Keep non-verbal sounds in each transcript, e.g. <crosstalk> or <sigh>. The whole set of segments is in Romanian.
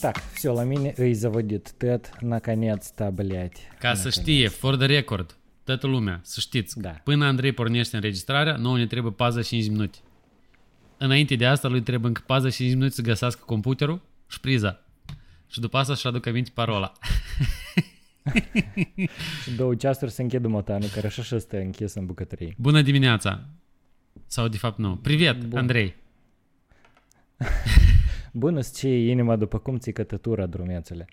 Так, все, la mine îi zăvădit tot, наконец-то, блядь. Ca să știe, for the record, toată lumea, să știți, Da. până Andrei pornește înregistrarea, nouă ne trebuie 45 minute. Înainte de asta, lui trebuie încă 45 minute să găsească computerul și priza. Și după asta să-și aducă aminte parola. <laughs> Și două ceasuri să închid motanul, care așa și stă închis în bucătărie. Bună dimineața! Sau de fapt nu. Privet, Bun. Andrei! <laughs> Bună ce inima după cum ți cătătura, drumețele.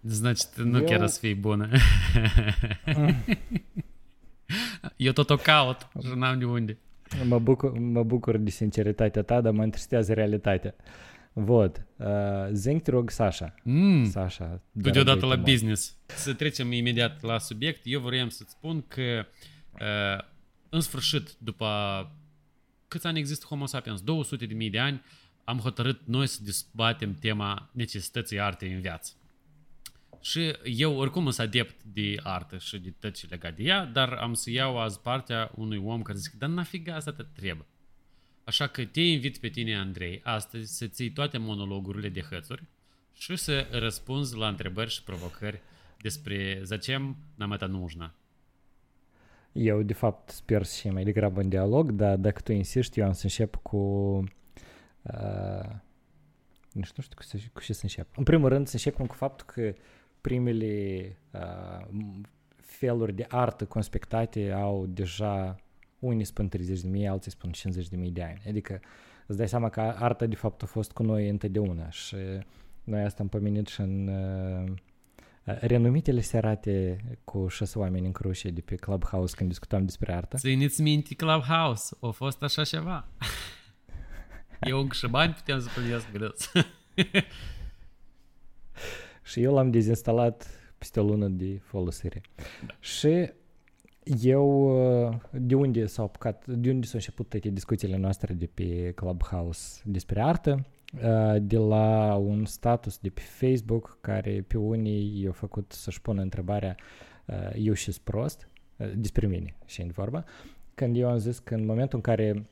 Значит, nu Eu- chiar să fii bună. Eu tot o caut și n-am de unde. Mă bucur, mă bucur de sinceritatea ta, dar mă întristează realitatea. Вот. Uh, Zinc, te rog, Sasha. Mm. Sasha. Tu deodată dărăbuitul la meu. business. Să trecem imediat la subiect. Eu vreau să-ți spun că uh, în sfârșit, după câți ani există Homo sapiens? 200 de mii de ani, am hotărât noi să dezbatem tema necesității artei în viață. Și eu oricum sunt adept de artă și de tot ce legat de ea, dar am să iau azi partea unui om care zice, dar nafiga asta te trebuie. Așa că te invit pe tine, Andrei, astăzi să ții toate monologurile de hățuri și să răspunzi la întrebări și provocări despre zачем нам это нужно. Eu, de fapt, sper să fie mai degrabă în dialog, dar dacă tu insisti, eu am să încep cu... Uh, nici nu știu cu, să, cu ce să încep. În primul rând, să începem cu faptul că primele uh, m- feluri de artă conspectate au deja unii spun 30 de mii, alții spun 50 de mii de ani. Adică îți dai seama că arta de fapt a fost cu noi întotdeauna și noi asta am pomenit și în uh, renumitele serate cu șase oameni în cruce de pe Clubhouse când discutam despre artă. Țineți minte Clubhouse, a fost așa ceva. <laughs> <laughs> Eu încă și bani puteam să plătesc, vedeți. <laughs> Și eu l-am dezinstalat peste o lună de folosire. Și eu, uh, de unde s-au apucat, de unde s-au început toate discuțiile noastre de pe Clubhouse despre artă? Uh, De la un status de pe Facebook care pe unii i-au făcut să-și pună întrebarea uh, eu și prost, uh, despre mine și în vorba, când eu am zis că în momentul în care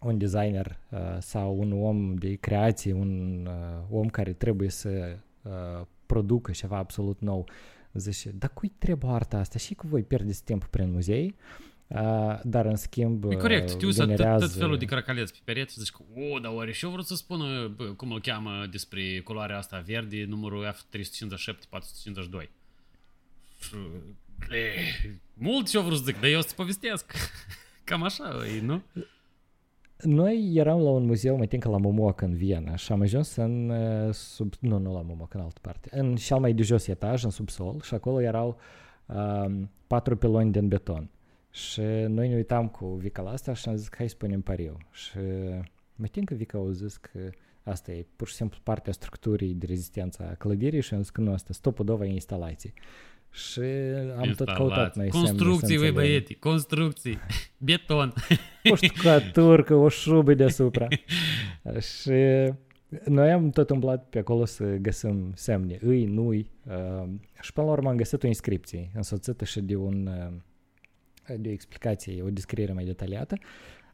un designer uh, sau un om de creație, un uh, om care trebuie să uh, producă ceva absolut nou, zice, dar cui trebuie arta asta? Și că voi pierdeți timp prin muzei, uh, dar în schimb E corect, uh, știu să tot, generează... tot felul de cracaleți pe pereți și zici că, o, dar oare și eu vreau să spună, bă, cum îl cheamă despre culoarea asta verde, numărul F357-452. Și, e, mult ce-o vreau să zic, dar eu să povestesc. <laughs> Cam așa e, nu? Noi eram la un muzeu, mai tincă la Momoc în Viena și am ajuns în uh, sub... Nu, nu la Momoc, în altă parte. În cel mai de jos etaj, în subsol și acolo erau um, patru piloni din beton. Și noi ne uitam cu Vica la asta și am zis că hai să punem pariu. Și mai tincă Vica au zis că asta e pur și simplu partea structurii de rezistență a clădirii și am zis că nu, asta stopul e instalații. Și am tot căutat noi semne să Construcții, voi înțelegem. băieți, construcții, <laughs> beton. o ștucaturcă, o șubă deasupra. <laughs> și noi am tot umblat pe acolo să găsim semne, îi, nu-i. Uh, și până la urmă am găsit o inscripție însoțită și de, un, uh, de o explicație, o descriere mai detaliată.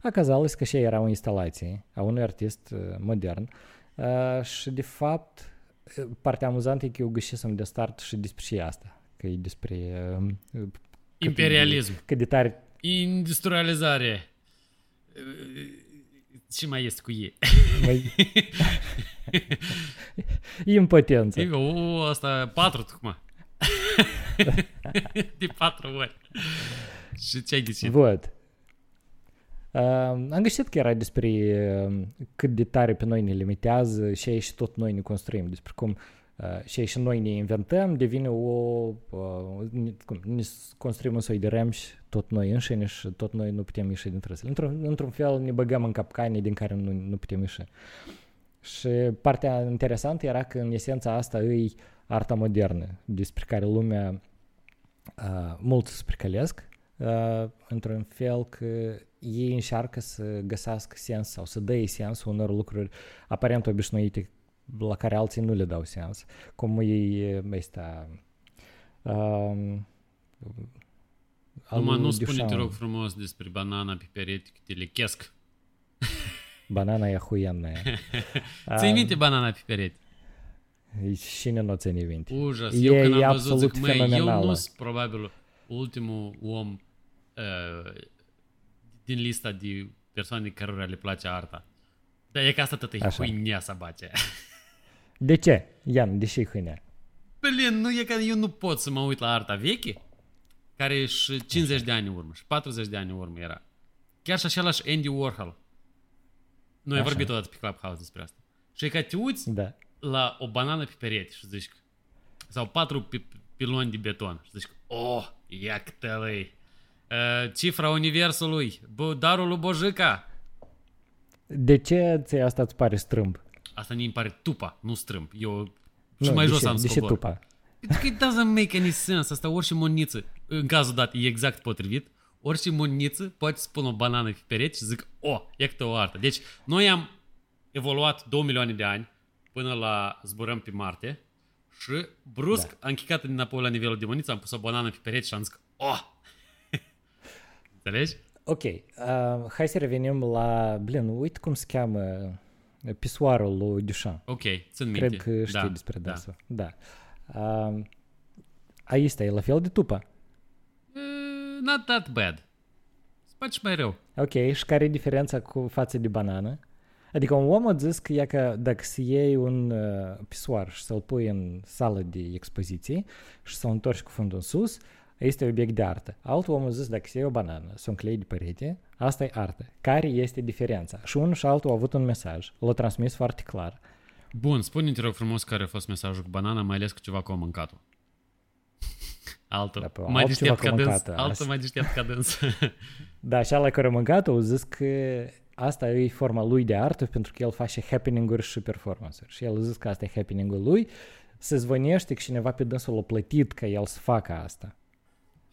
Оказалось că și era o instalație a unui artist uh, modern uh, și de fapt uh, partea amuzantă e că eu găsisem de start și despre și asta, că e despre... Uh, Imperialism. Cât de, tare... Industrializare. Uh, ce mai este cu ei? Mai... <laughs> Impotență. O, asta patru tocmai. <laughs> de patru ori. Și ce ai ghisit? Văd. Uh, am găsit că era despre uh, cât de tare pe noi ne limitează și aici tot noi ne construim, despre cum uh, și aici noi ne inventăm, devine o, uh, ne, cum, ne construim un soi de remși tot noi înșine și tot noi nu putem ieși din trăsele. Într-un, într-un fel ne băgăm în capcane din care nu, nu putem ieși. Și partea interesantă era că în esența asta îi arta modernă, despre care lumea uh, mult se pricălesc, uh, într-un fel că ei încearcă să găsească sens sau să dea sens unor lucruri aparent obișnuite la care alții nu le dau sens. Cum e ăsta... Um, Numai nu spune, te rog frumos, despre banana pe perete, că te lechesc. Banana e ahuienная. <laughs> Ții minte banana pe perete? Cine nu ține minte? Ужас. E- eu când e am văzut, zic, absolut măi, eu fenomenală. nu sunt probabil ultimul om uh, din lista de persoane cărora le place arta. Dar e că asta tot e Așa. huinia să bace. <laughs> De ce? Ian, de ce hâinea? Blin, nu e că eu nu pot să mă uit la arta veche, care și 50 de ani în urmă, și 40 de ani în urmă era. Chiar și același Andy Warhol. Noi am Așa. vorbit odată pe Clubhouse despre asta. Și e că te uiți Da. la o banană pe perete și zici, sau patru pi- piloni de beton și zici, oh, ia câtă lei. Uh, cifra universului, bă, darul lui Bojica. De ce ți asta îți pare strâmb? Asta mi pare tupa, nu strâmb. Eu și Nu, mai de jos ce, am de ce scobor. tupa? Pentru că it doesn't make any sense. Asta orice moniță, în cazul dat, e exact potrivit. Orice moniță poate să pună o banană pe perete și zic, oh, e câte o artă. Deci, noi am evoluat 2 milioane de ani până la zburăm pe Marte și brusc da. am chicat înapoi la nivelul de moniță, am pus o banană pe perete și am zis, oh! <laughs> Înțelegi? Ok, uh, hai să revenim la... Blin, uite cum se cheamă uh, pisoarul lui Duchamp. Ok, țin minte. Cred că știi da, despre da. dânsul. Da. Uh, aici e la fel de tupă. Uh, not that bad. Se face și mai rău. Ok, și care e diferența cu față de banană? Adică un om a zis că, e că dacă să iei un uh, pisoar și să-l pui în sală de expoziție și să-l întorci cu fundul în sus, este obiect de artă. Altul om a zis dacă să iei o banană, să o înclei de perete, asta e artă. Care este diferența? Și unul și altul au avut un mesaj. L-a transmis foarte clar. Bun, spune-mi, te rog frumos, care a fost mesajul cu banana, mai ales cu ceva cu mâncatul. <laughs> Altul. Da, pe mai altceva deștept cu ca dâns. mâncatul, Altul asta. mai deștept ca dâns. <laughs> Da, și ala care a mâncat au zis că asta e forma lui de artă pentru că el face happening-uri și performance-uri. Și el a zis că asta e happening-ul lui. Se zvonește că cineva pe dânsul l-a plătit ca el să facă asta.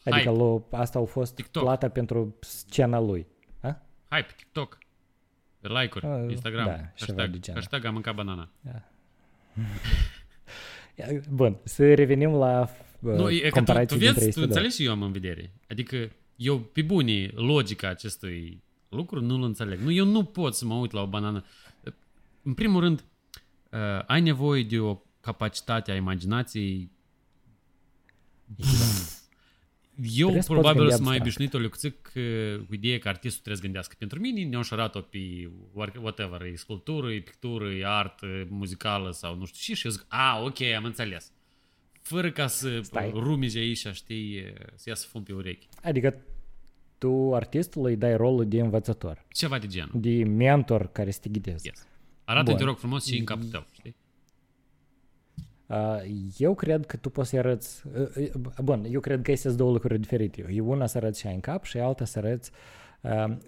Adică Hype. l-a, asta a fost TikTok. plata pentru scena lui. A? Hai pe TikTok. Pe like-uri, Ah, Instagram. da, ceva de hashtag, genul. hashtag am mâncat banana. <laughs> Bun, să revenim la uh, Nu, e că tu, comparații tu dintre vezi, tu aceste două. înțelegi și eu am în vedere. Adică eu, pe bunii, logica acestui lucru nu-l înțeleg. Nu, eu nu pot să mă uit la o banană. În primul rând, uh, ai nevoie de o capacitate a imaginației Eu Trebuie să poți probabil gândi sunt mai abstract. obișnuit o lecuțic uh, cu ideea că artistul trebuie să gândească. Pentru mine ne-au șarat-o pe work- whatever, e sculptură, e pictură, e artă muzicală sau nu știu ce și eu zic, a, ok, am înțeles. Fără ca să Stai. rumige aici, știi, să iasă fum pe urechi. Adică tu artistului îi dai rolul de învățător, Ceva de genul. de mentor care să te ghideze. Yes. Arată Bun. te rog frumos și în capul tău, știi? Eu cred că tu poți să-i arăți... Ă, ă, bun, eu cred că este două lucruri diferite. E una să arăți și în cap și alta să arăți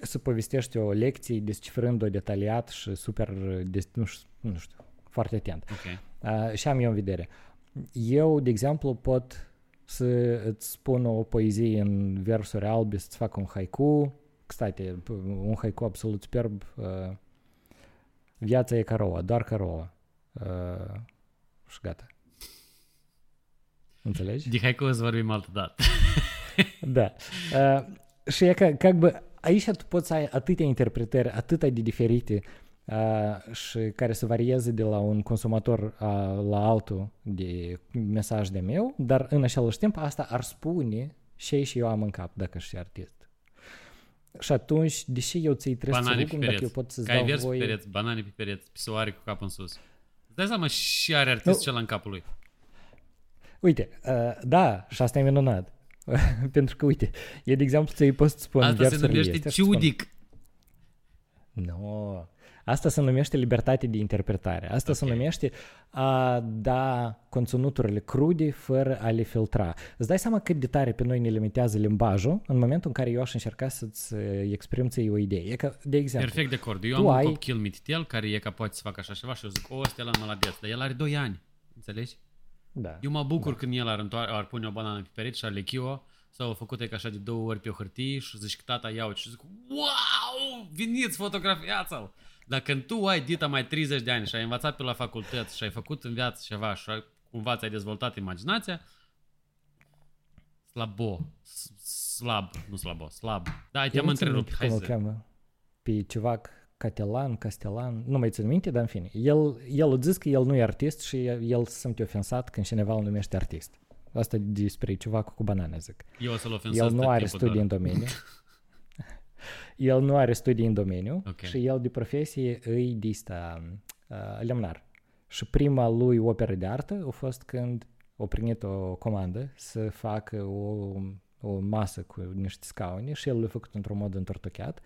să povestești o lecție descifrând-o detaliat și super, nu știu, nu știu foarte atent. Okay. Și am eu în vedere. Eu, de exemplu, pot să îți spun o poezie în versuri albe, să-ți fac un haiku. State, un haiku absolut superb. Viața e ca rouă, doar ca rouă. Și gata. Înțelegi? De hai că o să vorbim altă dată. <laughs> Da. Uh, și e că, как бы, aici tu poți să ai atâtea interpretări, atâta de diferite uh, și care să varieze de la un consumator uh, la altul de mesaj de meu, dar în același timp asta ar spune și și eu am în cap dacă și artist. Și atunci, deși eu ți-i trebuie să Banane pe rugăm, dacă eu pereți. pot să-ți Cai dau vers pe voie... pereți, banane pe pereți, pisoare cu capul în sus. Îți dai seama și are artist Nu. cel în capul lui. Uite, uh, da, și asta e minunat. <laughs> Pentru că, uite, e de exemplu ți-i pot să spun Asta se versurile numește astea și spun, ciudic. Nu. Asta se numește libertate de interpretare. Asta se Ok. numește a da conținuturile crude fără a le filtra. Îți dai seama cât de tare pe noi ne limitează limbajul în momentul în care eu aș încerca să-ți uh, exprim ție o idee. E că, de exemplu, Perfect de acord. Eu Tu am ai- un copil mititel care e ca poate să facă așa ceva și eu zic, o, Stella, maladeț, dar el are 2 ani. Înțelegi? Da. Eu mă bucur când el ar, întoar- ar pune o banană pe perete și ar lechi-o. Sau făcut ca așa de două ori pe o hârtie și zici că tata iau și zic, wow, veniți, fotografiați-l! Dar când tu ai dita mai 30 de ani și ai învățat pe la facultăți și ai făcut în viață ceva și ai- cumva ți-ai dezvoltat imaginația, slabo, S- slab, nu slabo, slab. Da, te-am Eu nu țin întrerupt, minte hai cum îl să... cheamă. Pe civac Catelan, Castelan, nu mai țin minte, dar în fine. El, el a zis că el nu e artist și el se simte ofensat când cineva îl numește artist. Asta despre ceva cu banane, zic. Eu o să-l ofensez El nu tot are timpul, studii doar. în domeniu. <laughs> el nu are studii în domeniu Ok. și el de profesie îi de asta, uh, lemnar. Și prima lui operă de artă a fost când a primit o comandă să facă o, o masă cu niște scaune și el l-a făcut într-un mod întortocheat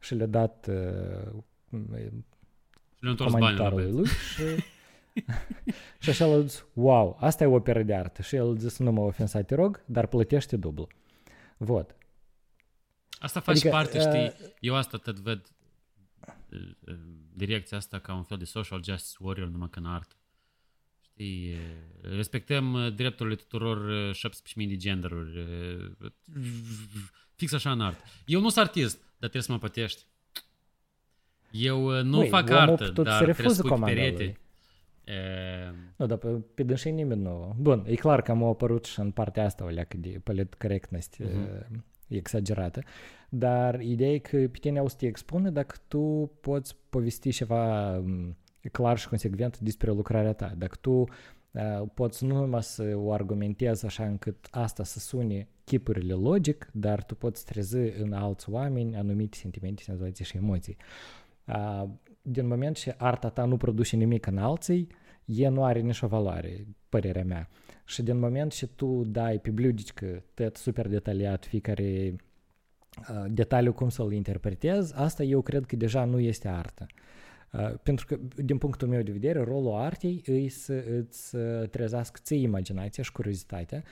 și le-a dat uh, Și le-am întors banii la comanditarului băieți. lui și, <laughs> și așa l-a zis, wow, asta e operă de artă. Și el a zis, nu mă ofensa, te rog, dar plătește dublu. Vot. Asta faci Adică, parte, uh, știi? Eu asta te văd uh, uh, direcția asta ca un fel de social justice warrior numai că în artă. Știi, uh, respectăm uh, drepturile tuturor uh, 17.000 de genderuri. uh, Fix așa în artă. Eu nu sunt artist, dar trebuie să mă plătești. Eu uh, nu Băi, fac omul a artă, putut dar să trebuie refuze să pui pe comanda perete. lui. Uh, Nu, dar pe, pe dânsii nimeni nu. Bun, e clar că am apărut și în partea asta o leacă de polit correctness uh-huh. exagerată, dar ideea e că pe tine o să te expune dacă tu poți povesti ceva m, clar și consecvent despre lucrarea ta. Dacă tu uh, poți nu numai să o argumentezi așa încât asta să sune chipurile logic, dar tu poți trezi în alți oameni anumite sentimente, senzații și emoții. Uh, din moment ce arta ta nu produce nimic în alții, e nu are nicio valoare, părerea mea. Și din moment ce tu dai pe bludică tot super detaliat fiecare uh, detaliu cum să-l interpretezi, asta eu cred că deja nu este artă. Uh, pentru că, din punctul meu de vedere, rolul artei e să îți uh, trezească ție imaginația și curiozitatea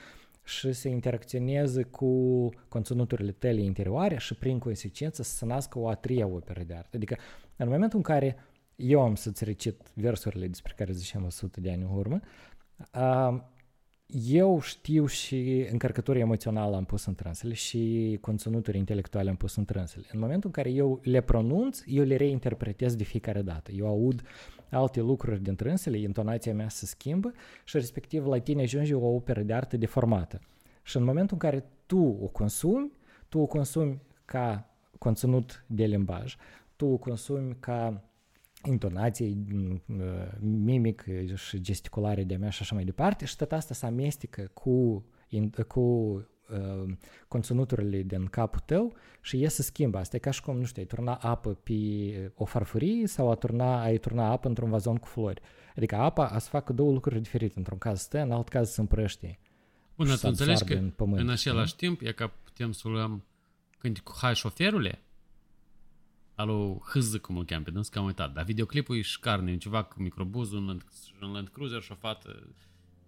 și să interacționeze cu conținuturile tale interioare și prin consecință să se nască o a treia operă de artă. Adică în momentul în care eu am să-ți recit versurile despre care ziceam 100 de ani în urmă, uh, eu știu și încărcătura emoțională am pus în trânsele și conținuturi intelectuale am pus în trânsele. În momentul în care eu le pronunț, eu le reinterpretez de fiecare dată. Eu aud alte lucruri din trânsele, intonația mea se schimbă și respectiv la tine ajunge o operă de artă deformată. Și în momentul în care tu o consumi, tu o consumi ca conținut de limbaj, tu o consumi ca intonație, m, uh, mimic și gesticulare de-a mea și așa mai departe și tot asta se amestecă cu, in, cu uh, conținuturile din capul tău și e să schimbă. Asta e ca și cum, nu știu, ai turna apă pe o farfurie sau a turna, ai turna apă într-un vazon cu flori. Adică apa a să facă două lucruri diferite. Într-un caz stă, în alt caz se împrăștie. Bun, și tu să înțelegi absorbe că în pământ, în știi? același timp e ca putem să luăm când cu hai șoferule, alu Hâză, cum îl cheamă pe dâns, că am uitat, dar videoclipul e șcarne, e ceva cu microbuzul, un Land, un Land Cruiser și o fată.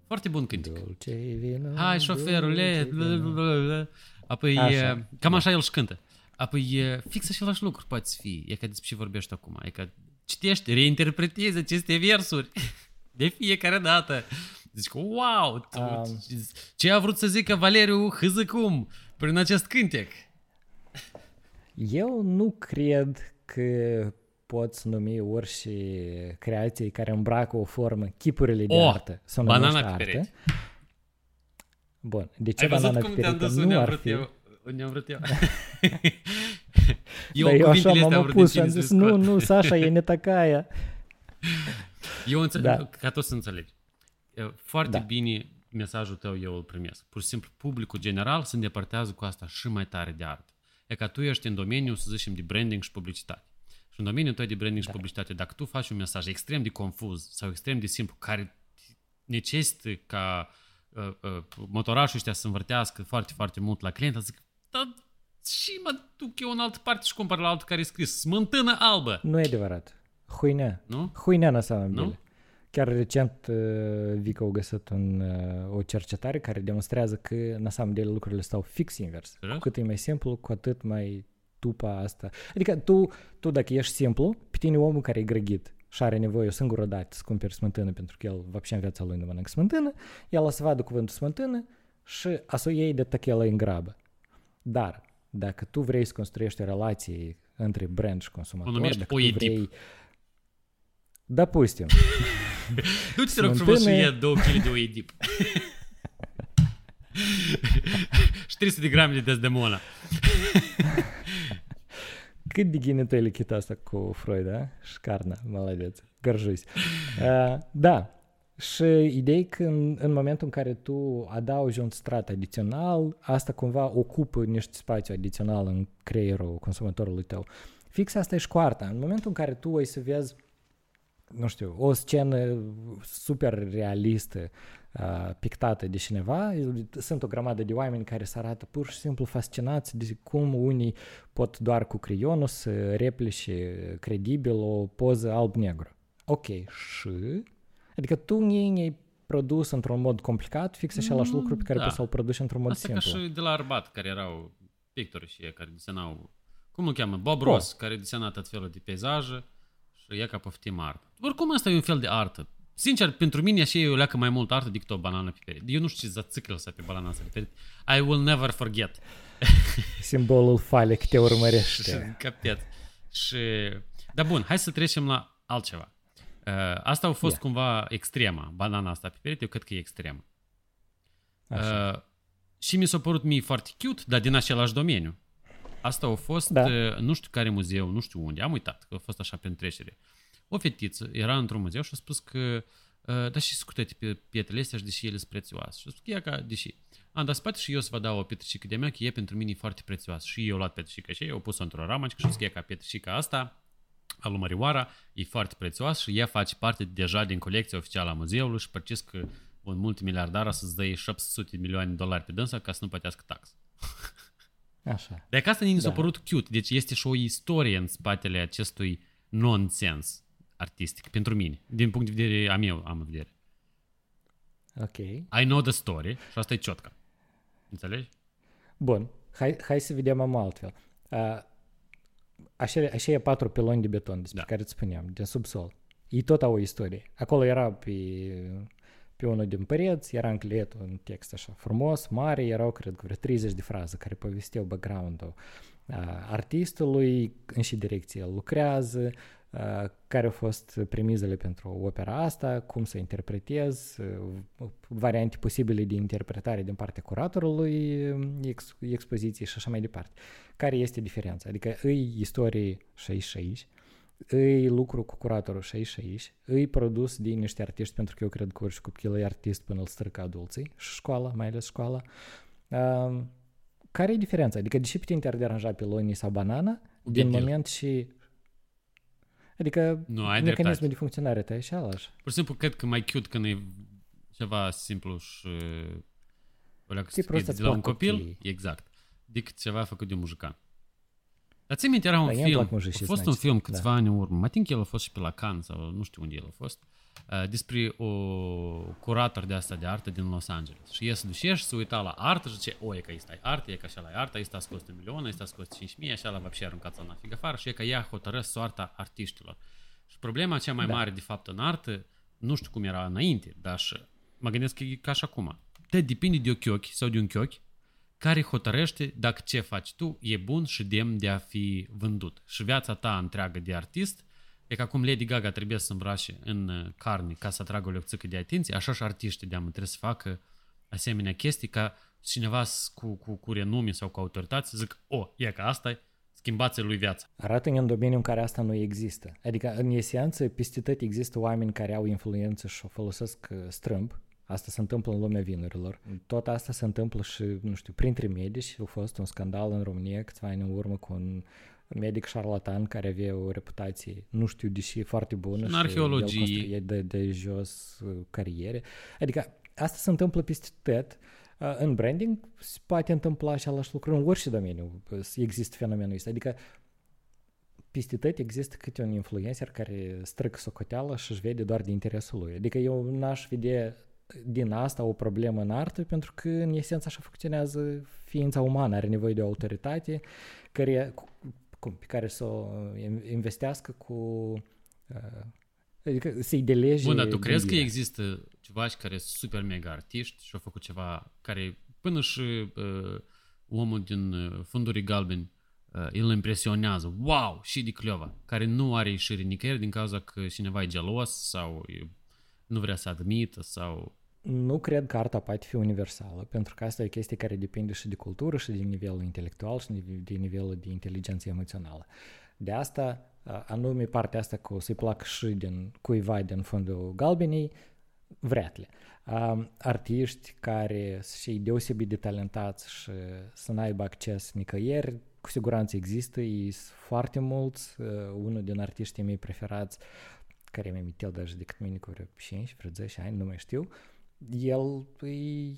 Foarte bun cântec. Dulce vino, Hai șoferule, dulce bla, vino. bla, bla, bla. apoi Așa. așa. cam așa el și cântă. Apoi e fix același lucru poate să fie, e ca despre ce vorbești acum, e ca citești, reinterpretezi aceste versuri de fiecare dată. Zici că, wow, tu, Um. ce a vrut să zică Valeriu Hâzăcum prin acest cântec? Eu nu cred că poți numi orice creație care îmbracă o formă, chipurile de Oh, artă. Să o banana numești pe artă. perete. Bun, de ce Ai văzut banana cum pe te-am perete dus unde nu am ar vrut fi? eu? Unde am vrut eu? <laughs> Eu, eu Dar eu așa cuvintele astea m-am am vrut opus din și am tine să zis, le nu, scot. nu, Sasha, e <laughs> netacaia. Eu înțeleg, Da. da. ca tot să înțelegi. E, Foarte Da. da. bine mesajul tău eu îl primesc. Pur și simplu, publicul general se îndepărtează cu asta și mai tare de artă. E ca tu ești în domeniul, să zicem, de branding și publicitate. Și în domeniul tău de branding și publicitate, dacă tu faci un mesaj extrem de confuz sau extrem de simplu, care necesită ca uh, uh, motorașul ăștia să învârtească foarte, foarte mult la client, zic, da, și mă duc eu în altă parte și cumpăr la altul care e scris smântână albă. Nu e adevărat. Huinea. Nu? Huinea înseamnă nu? Chiar recent uh, Vico a găsit un, uh, o cercetare care demonstrează că, în de lucrurile stau fix invers. Cu cât e mai simplu, cu atât mai tupa asta. Adică tu, tu dacă ești simplu, pe tine omul care e grăgit și are nevoie o singură dată să cumperi smântână pentru că el вообще în viața lui nu mănâncă smântână, el o să vadă cuvântul smântână și a să o iei de tachela în grabă. Dar dacă tu vrei să construiești o relație între brand și consumator, numești dacă tu Oedip. vrei Допустим. <laughs> Du-te, te rog frumos, și Smântână- ia 2 kg de oedip. <laughs> <laughs> și 300 de grame de desdemona. cât de genitalii chit asta cu Freud, <laughs> da? Și Carna, maladeț. Uh, da, și idei că în, în momentul în care tu adaugi un strat adițional, asta cumva ocupă niște spațiu adițional în creierul consumatorului tău. Fix asta e școarta. În momentul în care tu ai să vezi nu știu, o scenă super realistă pictată de cineva, sunt o grămadă de oameni care se arată pur și simplu fascinați de cum unii pot doar cu creionul să replice credibil o poză alb-negru. Ok, și Adică tu ei produs într-un mod complicat fix același mm, lucru pe care da. poți să-l produci într-un mod Asta simplu. ca și de la Arbat, care erau pictori și ei care desenau, cum îl cheamă, Bob Ross, care desena tot felul de peisaje și ea ca poftim artă. Oricum asta e un fel de artă. Sincer, pentru mine așa e o leacă mai mult artă decât o banană pe perete. Eu nu știu ce zațiclă să pe banana asta pe perete. I will never forget. <laughs> Simbolul falic te urmărește. <laughs> Capet. Și... Dar bun, hai să trecem la altceva. Uh, asta a fost yeah. cumva extrema. Banana asta pe perete, eu cred că e extremă. Uh, și mi s-a părut mie foarte cute, dar din același domeniu. Asta a fost, da. uh, nu știu care muzeu, nu știu unde, am uitat, că a fost așa pe trecere. O fetiță era într-un muzeu și a spus că uh, da și scutate pe pietrele astea, deși ele sunt prețioase. Și a spus că ea ca, deși. Am dat spate și eu să vă dau o pietricică de mea, că e pentru mine foarte prețioasă. Și eu luat pietricica și eu o pus într-o ramă și a spus că e ca pietricica asta, al lui Mărioara e foarte prețioasă și ea face parte deja din colecția oficială a muzeului și precis că un multimiliardar să-ți dă 700 de milioane de dolari pe dânsa ca să nu plătească tax. Așa. De asta nici da. s-a părut cute. Deci este și o istorie în spatele acestui nonsens artistic, pentru mine. Din punct de vedere a meu, am în vedere. Ok. I know the story și asta e ciotca. Înțelegi? Bun. Hai, hai să vedem am altfel. Uh, așa, așa e patru piloni de beton despre da. care îți spuneam, din subsol. Ei tot au o istorie. Acolo era pe, pe unul din pereți, era încleiat un text așa frumos, mare, erau, cred că, vreo 30 de fraze care povesteau background-ul artistului, în și direcție lucrează, care au fost premizele pentru opera asta, cum să interpretez, variante posibile de interpretare din partea curatorului ex, expoziției și așa mai departe. Care este diferența? Adică îi istorie și aici și aici, îi lucru cu curatorul și aici și aici, îi produs din niște artiști, pentru că eu cred că orice copil e artist până îl străcă adulții și școala, mai ales școala. Uh, care e diferența? Adică deși pe tine te-ar deranja pilonii sau banana, din moment și Adică nu, ai mecanismul dreptate. de funcționare tău e și alași. Pur și simplu cred că mai cute când e ceva simplu și o leacă să de la un copil, copii. exact, decât ceva făcut de un mujican. Dar ți minte, era un da, film, a fost un film câțiva da. ani în urmă, mă tin că el a fost și pe la Cannes sau nu știu unde el a fost, uh, Uh, despre o curator de asta de artă din Los Angeles. Și el se duce și se uita la artă și zice, o, e că ăsta e artă, e că așa la artă, ăsta a scos un milion, ăsta a scos 5.000, așa la vapșe aruncat la nafig afară și e că ea hotărăsc soarta artiștilor. Și problema cea mai da. mare, de fapt, în artă, nu știu cum era înainte, dar și, mă gândesc că e ca și acum. Te depinde de o chiochi sau de un chiochi care hotărăște dacă ce faci tu e bun și demn de a fi vândut. Și viața ta întreagă de artist e ca cum Lady Gaga trebuie să îmbrace în uh, carne ca să atragă o lecțică de atenție, așa și artiștii de trebuie să facă asemenea chestii ca cineva cu, cu, cu renume sau cu autoritate să zic, o, e ca asta schimbați lui viața. Arată în domeniu în care asta nu există. Adică, în esență, peste tot există oameni care au influență și o folosesc uh, strâmb Asta se întâmplă în lumea vinurilor. Tot asta se întâmplă și, nu știu, printre medici. A fost un scandal în România câțiva ani în urmă cu un medic șarlatan care avea o reputație, nu știu, deși foarte bună. În arheologie. Și el de, de jos uh, cariere. Adică asta se întâmplă peste tot. Uh, în branding se poate întâmpla același lucru în orice domeniu. Există fenomenul ăsta. Adică peste tot există câte un influencer care strâng socoteală și își vede doar de interesul lui. Adică eu n-aș vedea din asta o problemă în artă, pentru că în esență așa funcționează ființa umană, are nevoie de o autoritate care, cum, pe care să o investească cu uh, adică să-i delege Bun, dar tu crezi că există ceva care sunt super mega artiști și au făcut ceva care până și uh, omul din uh, fundurii galbeni uh, îl impresionează, wow, și de Cleova, care nu are ieșire nicăieri din cauza că cineva e gelos sau nu vrea să admită sau nu cred că arta poate fi universală, pentru că asta e o chestie care depinde și de cultură, și de nivelul intelectual, și de nivelul de inteligență emoțională. De asta, anume partea asta cu să-i placă și din cuiva din fondul galbenii, vreatle. Artiști care și deosebit de talentați și să n-aibă acces nicăieri, cu siguranță există, e foarte mulți. Unul din artiștii mei preferați, care mi-a mitel deja decât mine cu vreo 5, vreo 10 ani, nu mai știu, el e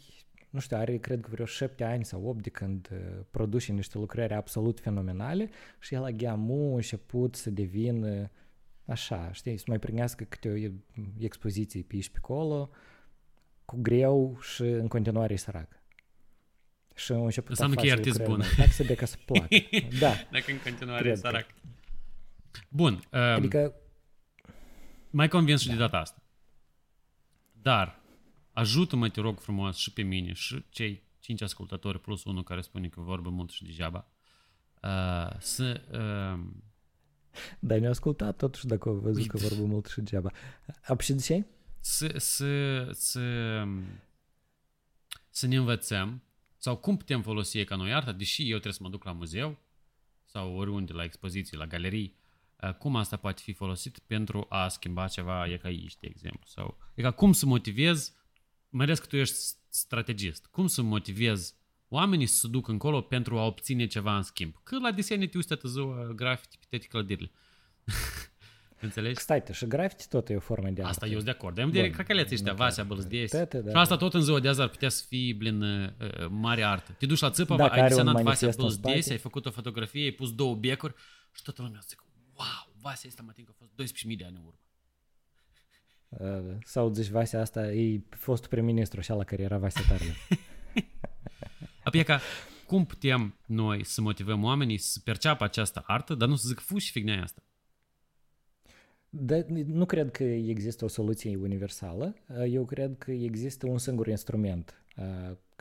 nu știu, are cred că vreo șapte ani sau opt de când uh, produce niște lucrări absolut fenomenale și el a gheamu început să devină așa, știi, să mai primească câte o expoziție pe aici pe acolo, cu greu și în continuare e sărac. Și a început Înseamnă că e artist bun. Taxe de ca să placă. <laughs> da. Dacă în continuare e sărac. Că... Bun. Um, adică... Mai convins și da. de data asta. Dar ajută-mă, te rog frumos, și pe mine și cei cinci ascultători plus unul care spune că vorbă mult și degeaba, uh, să... Uh, Dar ne-a ascultat totuși dacă au văzut că vorbă mult și degeaba. A și de ce? Să, să, să, să ne învățăm sau cum putem folosi e ca noi arta, deși eu trebuie să mă duc la muzeu sau oriunde, la expoziții, la galerii, uh, cum asta poate fi folosit pentru a schimba ceva e ca aici, de exemplu. Sau, e ca cum să motivez mai ales că tu ești strategist, cum să motivezi oamenii să se ducă încolo pentru a obține ceva în schimb? Că la desene te uiți toată ziua grafiti pe toate clădirile. Înțelegi? Stai, și grafiti tot e o formă de artă. Asta eu sunt de acord. Dar de cracaleți ăștia, Vasea, Bălzdesi. Și asta tot în ziua de azi ar putea să fie, blin, uh, mare artă. Te duci la țâpă, da, ai desenat Vasea Bălzdesi, ai făcut o fotografie, ai pus două becuri și toată lumea zice, wow, Vasea asta mă că a fost 12.000 de ani în urmă. Sau zici Vasea asta e fostul prim-ministru și la care era Vasea Tarle. <laughs> Apoi ca cum putem noi să motivăm oamenii să perceapă această artă, dar nu să zic fu și fignia asta? Da, nu cred că există o soluție universală. Eu cred că există un singur instrument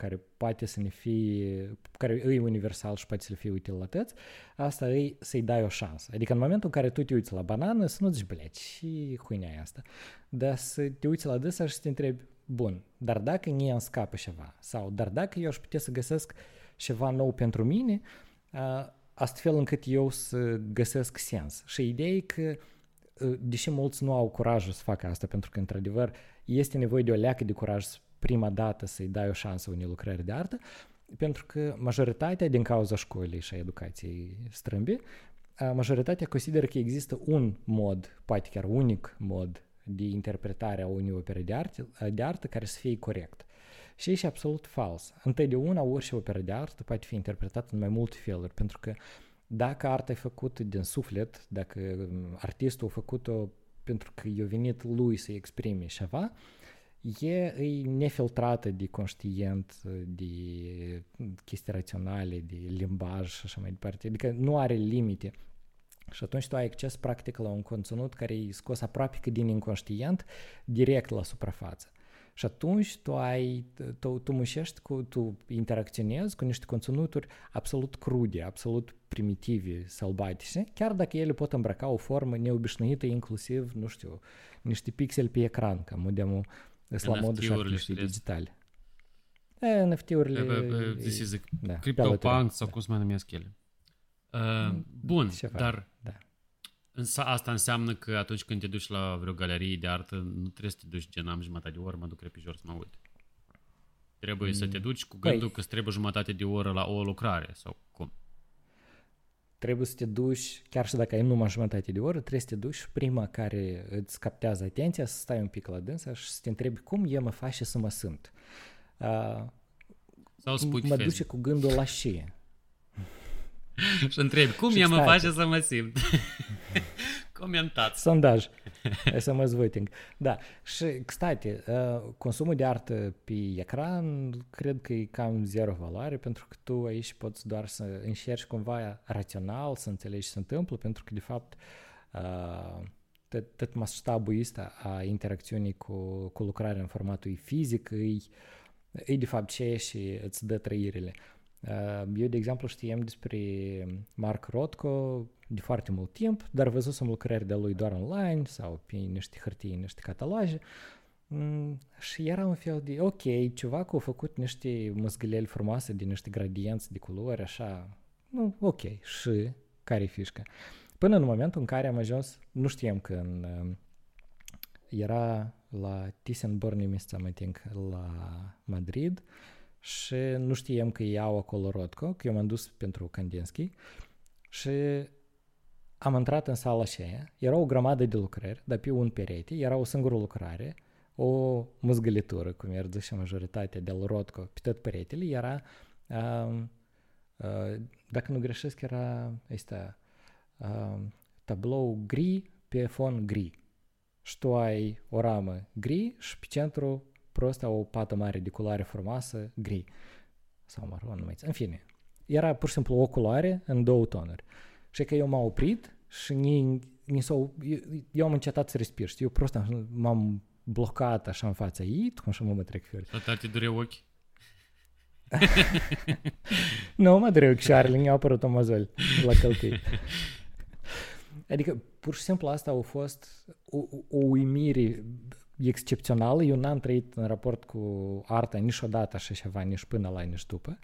care poate să ne fie, care e universal și poate să le fie util la tăți, asta e să-i dai o șansă. Adică în momentul în care tu te uiți la banană, să nu zici, bleci, și huinea e asta. Dar să te uiți la dâsa și să te întrebi, bun, dar dacă mie îmi scapă ceva, sau dar dacă eu aș putea să găsesc ceva nou pentru mine, astfel încât eu să găsesc sens. Și ideea e că deși mulți nu au curajul să facă asta, pentru că, într-adevăr, este nevoie de o leacă de curaj prima dată să-i dai o șansă unei lucrări de artă, pentru că majoritatea, din cauza școlii și a educației strâmbi, majoritatea consideră că există un mod, poate chiar unic mod de interpretare a unei opere de artă, de artă care să fie corect. Și e absolut fals. Întotdeauna orice operă de artă poate fi interpretată în mai multe feluri, pentru că dacă arta e făcută din suflet, dacă artistul a făcut-o pentru că i-a venit lui să exprime ceva, e, e nefiltrată de conștient, de chestii raționale, de limbaj și așa mai departe. Adică nu are limite. Și atunci tu ai acces practic la un conținut care e scos aproape că din inconștient direct la suprafață. Și atunci tu ai, tu, tu mușești cu, tu interacționezi cu niște conținuturi absolut crude, absolut primitive, sălbatice, chiar dacă ele pot îmbrăca o formă neobișnuită, inclusiv, nu știu, niște pixeli pe ecran, ca modemul la modul și artiștii digitale. NFT-urile... Zis zic, da, CryptoPunk sau cum se mai numesc ele. Uh, bun, Ceva, dar da. Însă asta înseamnă că atunci când te duci la vreo galerie de artă, nu trebuie să te duci gen am jumătate de oră, mă duc repijor să mă uit. Trebuie mm. să te mm. duci cu gândul păi, că îți trebuie jumătate de oră la o lucrare sau cum? Trebuie să te duci, chiar și dacă ai numai jumătate de oră, trebuie să te duci prima care îți captează atenția, să stai un pic la dânsa și să te întrebi cum e mă face să mă sunt. Uh, sau spui mă duce cu gândul la ce? și întrebi, cum e mă face să mă simt? <laughs> <laughs> Comentați. Sondaj. <laughs> SMS voting. Da. Și, kстати, consumul de artă pe ecran cred că e cam zero valoare pentru că tu aici poți doar să încerci cumva rațional să înțelegi ce se întâmplă pentru că, de fapt, tot, tot masștabul ăsta a interacțiunii cu, cu lucrarea în formatul fizic e, e de fapt ce și îți dă trăirile. eu, de exemplu, știam despre Mark Rothko de foarte mult timp, dar văzusem lucrări de lui doar online sau pe niște hârtii, niște cataloge mm, și era un fel de, ok, ceva că a făcut niște măzgăleli frumoase de niște gradienți de culori, așa, nu, ok, și care e fișca? Până în momentul în care am ajuns, nu știam că în, uh, era la Thyssen-Bornemisza, mă la Madrid și nu știam că iau acolo Rodco, că eu m-am dus pentru Kandinsky și am intrat în sala aceea, era o grămadă de lucrări, dar pe un perete era o singură lucrare, o măzgălitură, cum ar zice majoritatea de la Rodco, pe tot peretele era, uh, uh, dacă nu greșesc, era este, uh, tablou gri pe fon gri. Și tu ai o ramă gri și pe centru prost o pată mare de culoare frumoasă gri. Sau maron, nu mai În fine, era pur și simplu o culoare în două tonuri. Și că eu m-am oprit și ni, ni s-au, eu, eu am încetat să respir, știi? Eu prost m-am blocat așa în fața ei, cum așa mă trec fiori. Dar te dureau ochi? <laughs> nu, mă dureau ochișoarele, mi-au apărut o măzăl la călcâi. <laughs> Adică, pur și simplu, asta a fost o, o uimire excepțională. Eu n-am trăit în raport cu arta niciodată așa ceva, nici până la, nici după.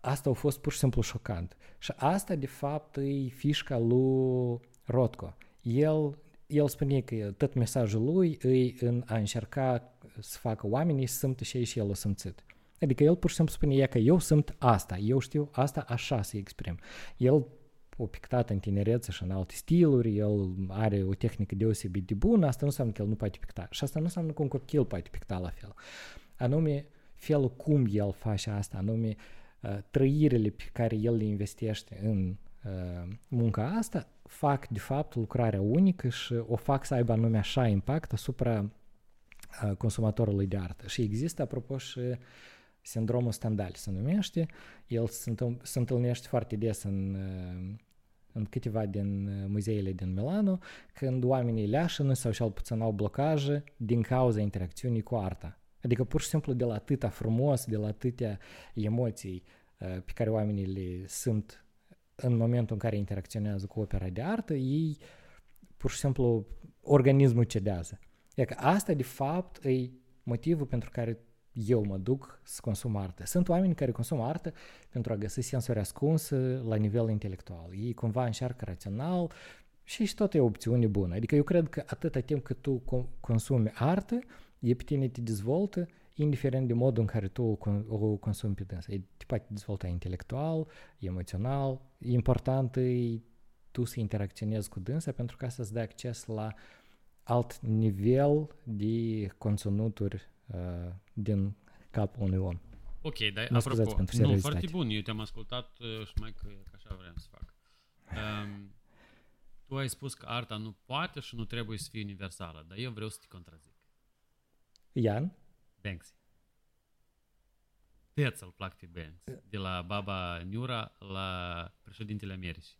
Asta a fost pur și simplu șocant. Și asta, de fapt, e fișca lui Rotko. El, el spune că tot mesajul lui e în a încerca să facă oamenii să simtă și și el a simțit. Adică el pur și simplu spune că eu simt asta, eu știu asta așa să exprim. El o pictat în tinerețe și în alte stiluri, el are o tehnică deosebit de bună, asta nu înseamnă că el nu poate picta. Și asta nu înseamnă că un copil poate picta la fel. Anume, felul cum el face asta, anume trăirile pe care el le investește în munca asta, fac de fapt lucrarea unică și o fac să aibă anume așa impact asupra consumatorului de artă. Și există, apropo, și sindromul Stendhal se numește. El se întâlnește foarte des în în câteva din muzeele din Milano, când oamenii leașănă sau cel puțin au blocaje din cauza interacțiunii cu arta. Adică pur și simplu de la atâta frumos, de la atâtea emoții pe care oamenii le simt în momentul în care interacționează cu opera de artă, ei pur și simplu organismul cedează. Adică asta de fapt e motivul pentru care eu mă duc să consum artă. Sunt oameni care consumă artă pentru a găsi sensuri ascunse la nivel intelectual. Ei cumva încearcă rațional și și tot e o opțiune bună. Adică eu cred că atâta timp cât tu consumi artă, e pe tine te dezvoltă, indiferent de modul în care tu o consumi pe dânsa. E te poate dezvolta intelectual, emoțional. Important e tu să interacționezi cu dânsa pentru ca să-ți dai acces la alt nivel de conținuturi uh, din capul unui om. Ok, dar mă apropo, pentru nu, foarte bun, eu te-am ascultat uh, și mai că, că așa vrem să fac. Um, tu ai spus că arta nu poate și nu trebuie să fie universală, dar eu vreau să te contrazic. Ian? Banksy. Teță îl plac pe Banks. De la Baba Niura la președintele Americii.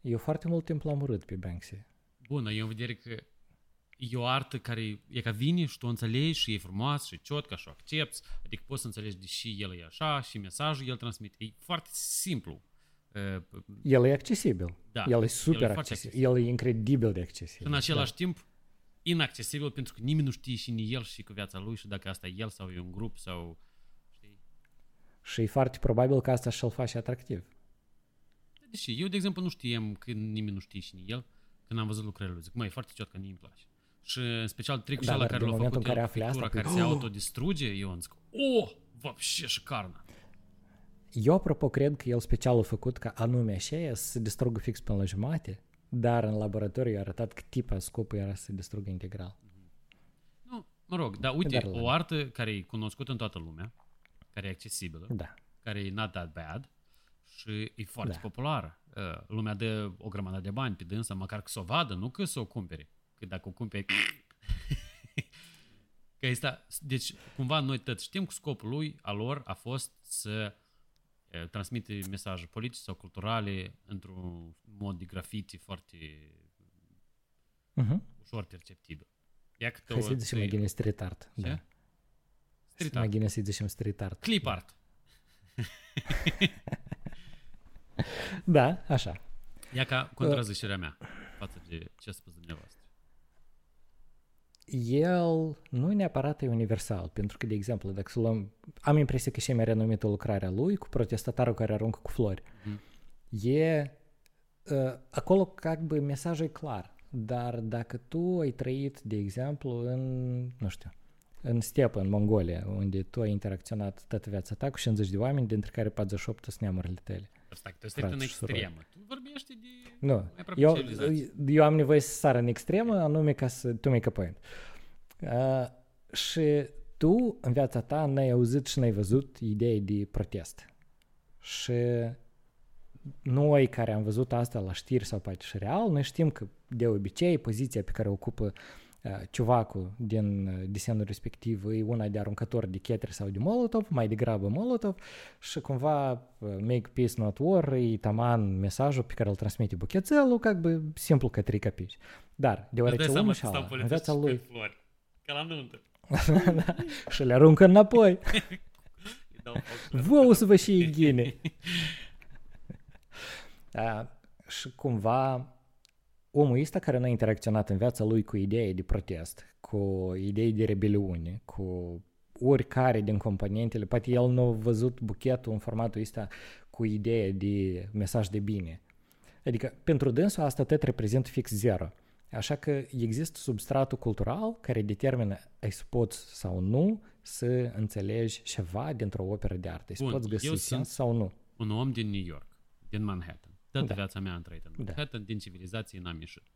Eu foarte mult timp l-am urât pe Banksy. Bună, eu în vedere că e o artă care e ca vine și tu înțelegi și e frumoasă și ciotcă și o accepti, adică poți să înțelegi de și el e așa și mesajul el transmite. E foarte simplu. El e accesibil. Da, el e super el e accesibil. accesibil. El e incredibil de accesibil. În același da. timp, inaccesibil pentru că nimeni nu știe și ni el și cu viața lui și dacă asta e el sau e un grup sau... Știi? Și e foarte probabil că asta și-l face atractiv. Deși eu, de exemplu, nu știam că nimeni nu știe și ni el când am văzut lucrările lui. Zic, măi, e foarte ciot că nimeni îmi place. Și în special tricul da, la care l-a făcut care afli asta, care se autodistruge, eu am zis, oh, вообще шикарно. Eu, apropo, cred că el special a făcut ca anume așa să se distrugă fix până la jumate, dar în laboratoriu a arătat că tipa scopul era să se distrugă integral. Nu, mă rog, dar uite, dar o artă care e cunoscută în toată lumea, care e accesibilă, da. care e not that bad și e foarte da. populară. Uh, lumea dă o grămadă de bani pe dânsă, măcar că să o vadă, nu că să o cumpere. Că dacă o cumperi... <coughs> că este, deci, cumva noi toți știm că scopul lui, a lor, a fost să e, transmite mesaje politice sau culturale într-un mod de graffiti foarte uh-huh. ușor perceptibil. Як Hai să zicem mai bine street art. Ce? Da. Street art. Mai bine să zicem street art. Clip art. <laughs> da, așa. Ia ca contrazicerea mea față de ce a spus dumneavoastră el nu neapărat e universal, pentru că, de exemplu, dacă să luăm, am impresia că și mai renumită lucrarea lui cu protestatarul care aruncă cu flori. Mm. E uh, acolo, ca бы, mesajul e clar. Dar dacă tu ai trăit, de exemplu, în, nu știu, în stepă, în Mongolia, unde tu ai interacționat toată viața ta cu 50 de oameni, dintre care 48 sunt neamurile tale. Stai, tu stai în extremă. Tu vorbești de... Nu, eu, eu am nevoie să sar în extremă, anume ca să... Tu make a point. Uh, și tu, în viața ta, n-ai auzit și n-ai văzut idei de protest. Și noi care am văzut asta la știri sau poate și real, noi știm că de obicei poziția pe care o ocupă uh, ciuvacul din uh, desenul respectiv e una de aruncător de chetre sau de molotov, mai degrabă molotov și cumva uh, make peace not war e taman mesajul pe care îl transmite buchețelul, ca бы simplu că trei capici. Dar, deoarece omul și ala, în viața lui... Flori, ca la nuntă. da, și le aruncă înapoi. Vă o să vă și ighine. Uh, și cumva omul ăsta care nu a interacționat în viața lui cu idei de protest, cu idei de rebeliune, cu oricare din componentele, poate el nu a văzut buchetul în formatul ăsta cu idee de mesaj de bine. Adică pentru dânsul asta tot reprezintă fix zero. Așa că există substratul cultural care determină ai poți sau nu să înțelegi ceva dintr-o operă de artă. Să poți găsi sens sau nu. un om din New York, din Manhattan. Toată da. viața mea am trăit în Manhattan, da. din civilizație n-am ieșit.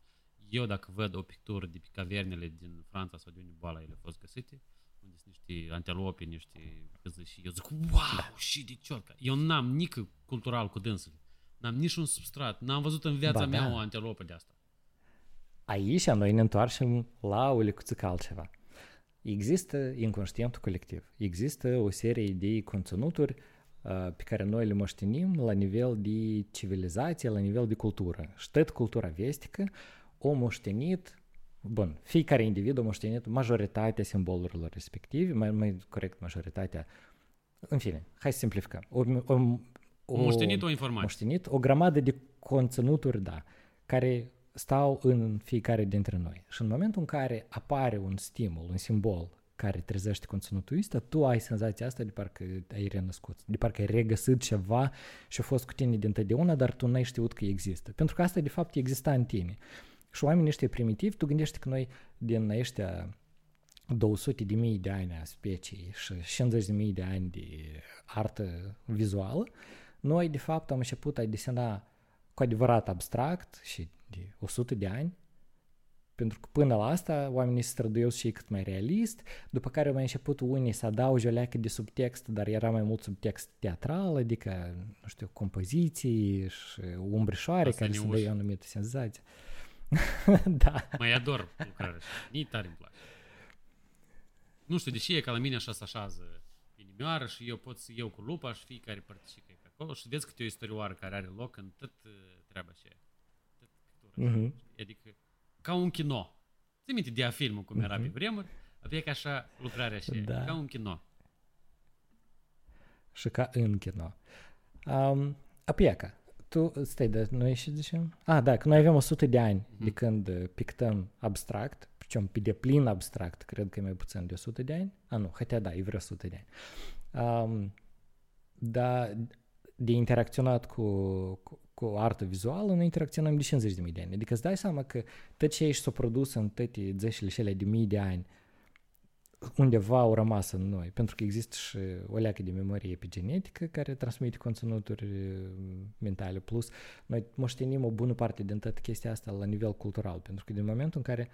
Eu dacă văd o pictură de pe cavernele din Franța sau de unde boala ele au fost găsite, unde sunt niște antelope, niște și eu zic, wow, da. și de ciorca. Eu n-am nici cultural cu dânsul. N-am nici un substrat. N-am văzut în viața ba, mea da. o antelopă de asta. Aici noi ne întoarcem la o lecuțică altceva. Există inconștientul colectiv. Există o serie de conținuturi pe care noi le moștenim la nivel de civilizație, la nivel de cultură. Și tot cultura vestică o moștenit, bun, fiecare individ a moștenit majoritatea simbolurilor respective, mai, mai corect majoritatea, în fine, hai să simplificăm. O, o, o, moștenit o informație. Moștenit o grămadă de conținuturi, da, care stau în fiecare dintre noi. Și în momentul în care apare un stimul, un simbol care trezește conținutul ăsta, tu ai senzația asta de parcă ai renăscut, de parcă ai regăsit ceva și a fost cu tine din totdeauna, dar tu n-ai știut că există. Pentru că asta de fapt exista în tine. Și oamenii ăștia primitivi, tu gândești că noi din ăștia 200 de mii de ani a speciei și 50 de mii de ani de artă vizuală, noi de fapt am început a desena cu adevărat abstract și de 100 de ani pentru că până la asta oamenii se străduiau și cât mai realist, după care au mai început unii să adauge o leacă de subtext, dar era mai mult subtext teatral, adică, nu știu, compoziții și umbrișoare Asta care să dă o anumită senzație. <laughs> da. Mai ador lucrarea Nici tare îmi place. Nu știu, deși e ca la mine așa se așează inimioară și eu pot să iau cu lupa și fiecare participă pe acolo și vezi câte o istorioară care are loc în tot uh, treaba aceea. Tot mm-hmm. Adică ca un kino. Ți minte de filmul cum era uh-huh. pe vremuri? Avea ca așa lucrarea așa, da. ca un kino. Și ca în kino. Um, Apieca, tu, stai, de noi și zicem? Ah, da, că noi avem 100 de ani uh-huh. de când uh, pictăm abstract, причем pe deplin abstract, cred că e mai puțin de 100 de ani. Ah, nu, hatea da, e vreo 100 de ani. Um, dar de interacționat cu, cu, cu artă vizuală, noi interacționăm de 50 de ani. Adică îți dai seama că tot ce ești s-a produs în toate zecile cele de mii de ani, undeva au rămas în noi, pentru că există și o leacă de memorie epigenetică care transmite conținuturi mentale, plus noi moștenim o bună parte din toată chestia asta la nivel cultural, pentru că din momentul în care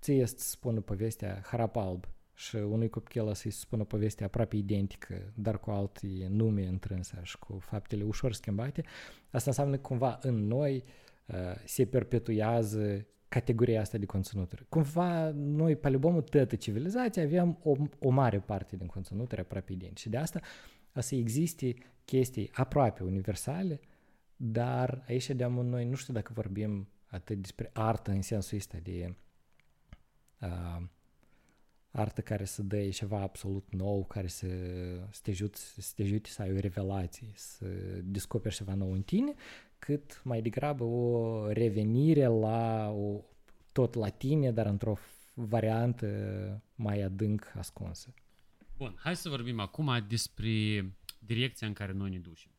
ți este să spună povestea Harap Alb și unui copil să-i spună povestea aproape identică, dar cu alte nume întrânse și cu faptele ușor schimbate, asta înseamnă că cumva în noi uh, se perpetuează categoria asta de conținuturi. Cumva noi, pe albumul toată civilizația, avem o, o mare parte din conținuturi aproape identice. Și de asta o să existe chestii aproape universale, dar aici de noi nu știu dacă vorbim atât despre artă în sensul ăsta de uh, artă care să dă ceva absolut nou, care să, să, te, ajute, să te ajute să ai o revelație, să descoperi ceva nou în tine, cât mai degrabă o revenire la o, tot la tine, dar într-o variantă mai adânc ascunsă. Bun, hai să vorbim acum despre direcția în care noi ne ducem.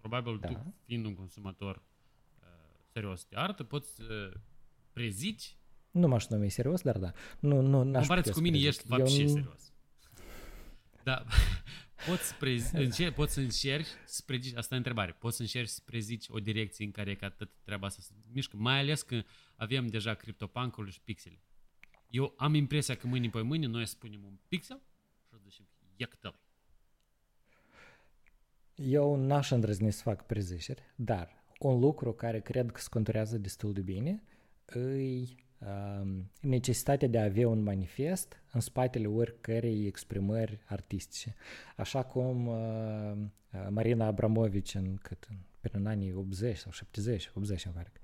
Probabil da. tu, fiind un consumator uh, serios de artă, poți să prezici. Nu m-aș numi serios, dar da. Nu, nu, n-aș Comparați cu mine, ești fapt și serios. Da, <laughs> poți, să prezi, încer, poți să încerci să prezici, asta e întrebare, poți să încerci să prezici o direcție în care e că atât treaba asta să mișcă, mai ales că avem deja CryptoPunk-ul și pixele. Eu am impresia că mâine pe mâine noi spunem un pixel și o zicem, iactă Eu n-aș îndrăzni să fac preziceri, dar un lucru care cred că se conturează destul de bine îi um, necesitatea de a avea un manifest în spatele oricărei exprimări artistice. Așa cum uh, Marina Abramovici în, cât, prin anii 80 sau 70, 80 în parcă,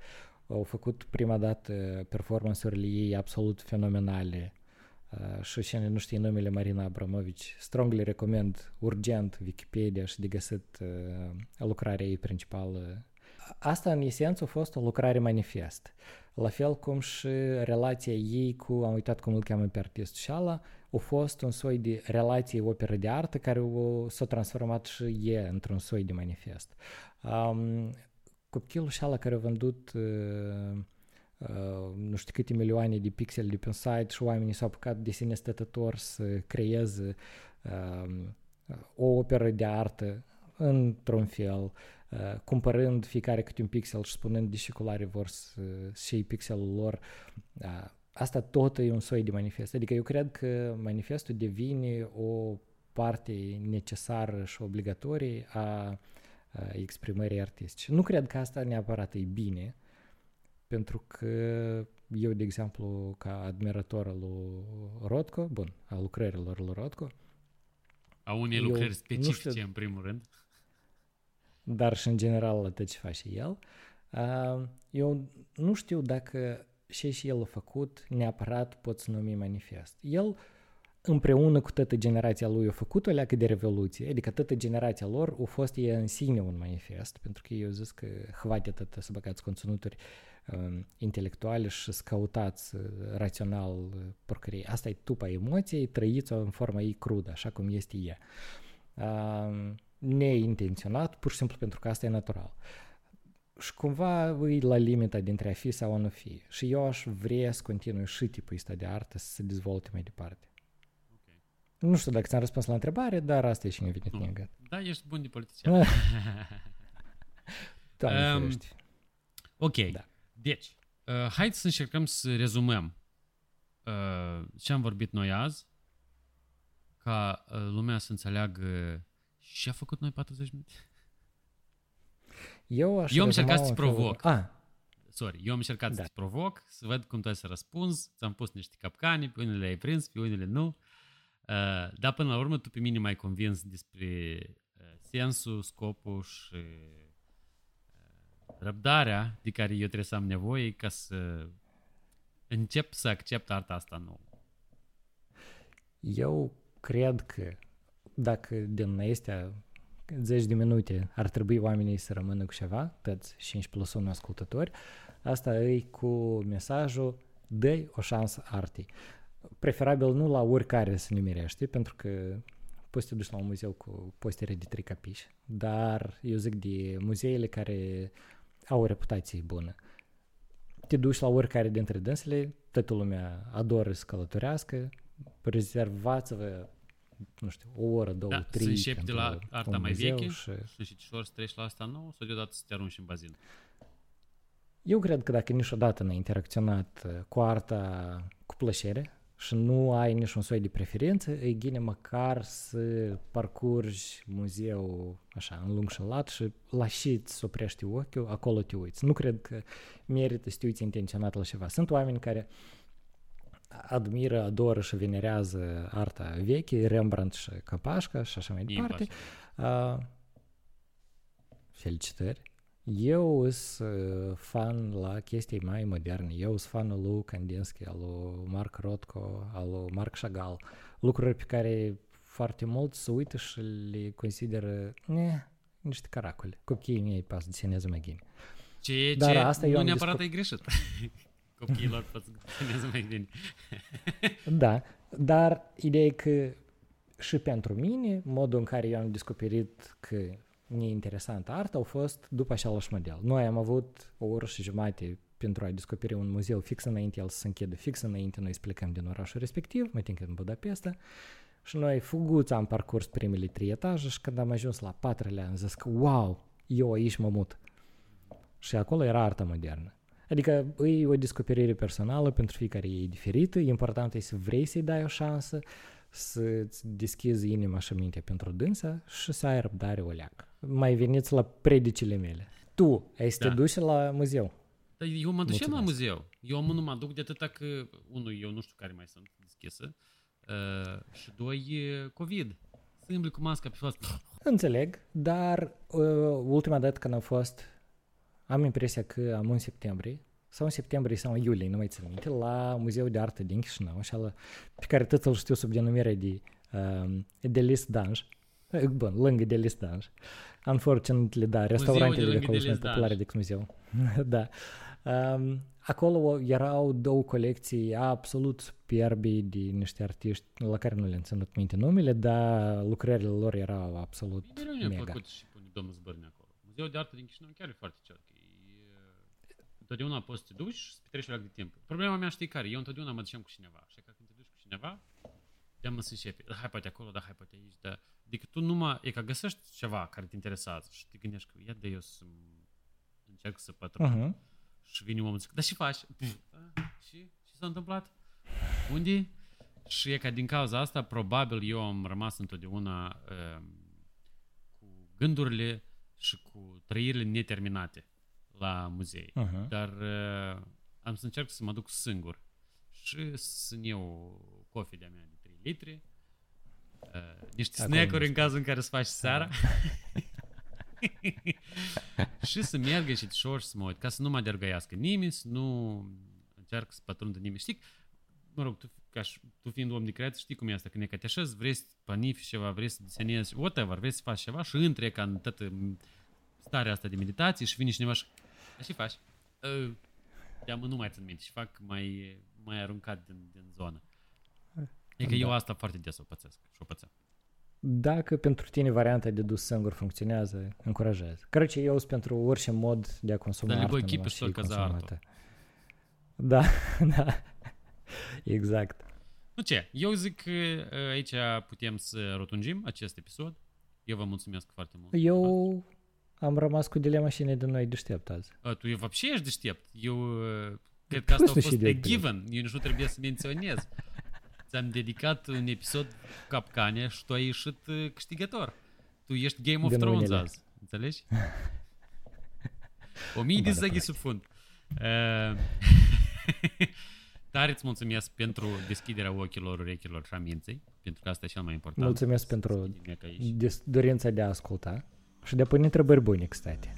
au făcut prima dată performance-urile ei absolut fenomenale uh, și cine nu știe numele Marina Abramovici, strongly recommend urgent Wikipedia și de găsit uh, lucrarea ei principală. Asta în esență a fost o lucrare manifest. La fel cum și relația ei cu, am uitat cum îl cheamă pe artist și șala, a fost un soi de relație operă de artă care o, s-a transformat și e într-un soi de manifest. Um, copilul și șala care a vândut uh, uh, nu știu câte milioane de pixeli de pe site și oamenii s-au apucat de sine stătător să creeze uh, o operă de artă într-un fel, uh, cumpărând fiecare câte un pixel și spunând de ce culoare vor să, să iei pixelul lor. Uh, asta tot e un soi de manifest. Adică eu cred că manifestul devine o parte necesară și obligatorie a exprimării artistice. Nu cred că asta neapărat e bine, pentru că eu, de exemplu, ca admirator al lui Rodko, bun, a lucrărilor lui Rodko, a unei lucrări specifice, știu, în primul rând. Dar și în general la tot ce face el. Eu nu știu dacă și și el a făcut neapărat pot să numi manifest. El împreună cu toată generația lui a făcut o leacă de revoluție, adică toată generația lor a fost e în sine un manifest, pentru că eu zis că hvate atât să băgați conținuturi um, intelectuale și să căutați uh, rațional uh, porcării. Asta e tupa emoției, trăiți-o în forma ei crudă, așa cum este ea. Um, neintenționat, pur și simplu pentru că asta e natural. Și cumva e la limita dintre a fi sau a nu fi. Și eu aș vrea să continui și tipul ăsta de artă să se dezvolte mai departe. Nu știu dacă ți-am răspuns la întrebare, dar asta e și venit nu. mie Da, ești bun de politician. <laughs> <laughs> Doamne um, Ok, da. deci, uh, hai să încercăm să rezumăm uh, ce am vorbit noi azi, ca uh, lumea să înțeleagă ce a făcut noi 40 minute. Eu, aș eu am încercat să-ți provoc. Ah. Sorry, eu am încercat da. să-ți provoc, să văd cum tu ai să răspunzi, ți-am pus niște capcane, pe unele ai prins, pe unele nu. Uh, dar până la urmă tu pe mine mai convins despre uh, sensul, scopul și uh, răbdarea de care eu trebuie să am nevoie ca să încep să accept arta asta nouă. Eu cred că dacă din este 10 de minute ar trebui oamenii să rămână cu ceva, toți 5 plus 1 ascultători, asta e cu mesajul dă o șansă artei preferabil nu la oricare să numerește, pentru că poți să te duci la un muzeu cu postere de trei capiși, dar eu zic de muzeele care au o reputație bună. Te duci la oricare dintre dânsele, toată lumea adoră să călătorească, rezervați-vă nu știu, o oră, două, da, trei. Să începi de la arta mai veche și... și ușor să treci la asta nouă sau deodată să te arunci în bazin? Eu cred că dacă niciodată n-ai interacționat cu arta cu plăcere, și nu ai niciun soi de preferință, e bine măcar să parcurgi muzeul așa, în lung și în lat și la și îți oprești ochiul, acolo te uiți. Nu cred că merită să te uiți intenționat la ceva. Sunt oameni care admiră, adoră și venerează arta veche, Rembrandt și Capașca și așa mai departe. Uh, felicitări! Eu sunt uh, fan la chestii mai moderne. Eu sunt fanul lui Kandinsky, al lui Mark Rothko, al lui Mark Chagall. Lucruri pe care foarte mult se uită și le consideră ne, niște caracole. Copiii mei pas deseneze mai bine. Ce, Dar ce asta nu neapărat ai greșit. <laughs> Copiilor pot să deseneze mai bine. da, dar ideea e că și pentru mine, modul în care eu am descoperit că neinteresantă artă au fost după același model. Noi am avut o oră și jumate pentru a descoperi un muzeu fix înainte el să se închidă, fix înainte noi să plecăm din orașul respectiv, mă tin în Budapesta, și noi fuguți am parcurs primele trei etaje și când am ajuns la patrulea am zis că wow, eu aici mă mut. Și acolo era arta modernă. Adică e o descoperire personală pentru fiecare e diferită, important e să vrei să-i dai o șansă, să-ți deschizi inima și mintea pentru dânsa și să ai răbdare o leacă. Mai veniți la predicile mele. Tu ai să da. te duci la muzeu. Dar eu mă duceam la muzeu. Eu nu mă duc de atâta că, unul, eu nu știu care mai sunt deschisă, uh, și doi, COVID. Să cu masca pe față. Înțeleg, dar uh, ultima dată când am fost, am impresia că am în septembrie, sau în septembrie sau în iulie, nu mai țin minte, la Muzeul de Artă din Chișinău, așa, pe care tot îl știu sub denumirea de uh, Delis Danj. Bun, lângă Delis Danj. Unfortunately, da, restaurantele de, de acolo sunt mai populare decât muzeu. <laughs> da. Um, acolo erau două colecții absolut superbe de niște artiști la care nu le-am ținut minte numele, dar lucrările lor erau absolut Bine, mega. Mi-a plăcut și pune domnul Zbărni acolo. Muzeul de artă din Chișinău chiar e foarte cel. Întotdeauna poți să te duci și să petreci de timp. Problema mea știi care? Eu întotdeauna mă duceam cu cineva. Și că când te duci cu cineva, te am să începe. Da, hai poate acolo, da, hai poate aici, da. Adică tu numai, e ca găsești ceva care te interesează și te gândești că ia de eu să încerc să pătrund. Uh-huh. Și vine omul zic, dar ce faci? și? Ce s-a întâmplat? Unde? Și e ca din cauza asta, probabil eu am rămas întotdeauna uh, cu gândurile și cu trăirile neterminate la muzei. Uh-huh. Dar uh, am să încerc să mă duc singur și să iau cofe de-a mea de 3 litri, uh, niște snack-uri în cazul în care să faci seara. <laughs> și să meargă și ușor să mă uit, ca să nu mă dergăiască nimeni, să nu încerc să pătrundă nimeni. Știi, mă rog, tu, ca și, tu fiind om de creație, știi cum e asta, când e că te așezi, vrei să planifici ceva, vrei să desenezi, whatever, vrei să faci ceva și între ca în toată starea asta de meditație și vine cineva și dar ce faci? Uh, te-am nu mai țin minte și fac mai, mai aruncat din, din zonă. E că da. eu asta foarte des o pățesc și o pățesc. Dacă pentru tine varianta de dus singur funcționează, încurajez. Cred că eu sunt pentru orice mod de a consuma Dar artă. Dar și consumată. Da, <laughs> da. Exact. Nu ce, eu zic că aici putem să rotungim acest episod. Eu vă mulțumesc foarte mult. Eu am rămas cu dilema și de noi deștept azi. A, tu e вообще ești deștept. Eu <laughs> cred că asta a fost a given. Eu nu trebuie să menționez. Ți-am dedicat un episod capcane și tu ai ieșit câștigător. Tu ești Game of Thrones azi. Înțelegi? <laughs> O mii de zăghi sub fund. <laughs> Tare îți mulțumesc pentru deschiderea ochilor, urechilor și a minței, pentru că asta e cel mai important. Mulțumesc pentru dorința de a asculta. Și de a pune întrebări bune, кстати.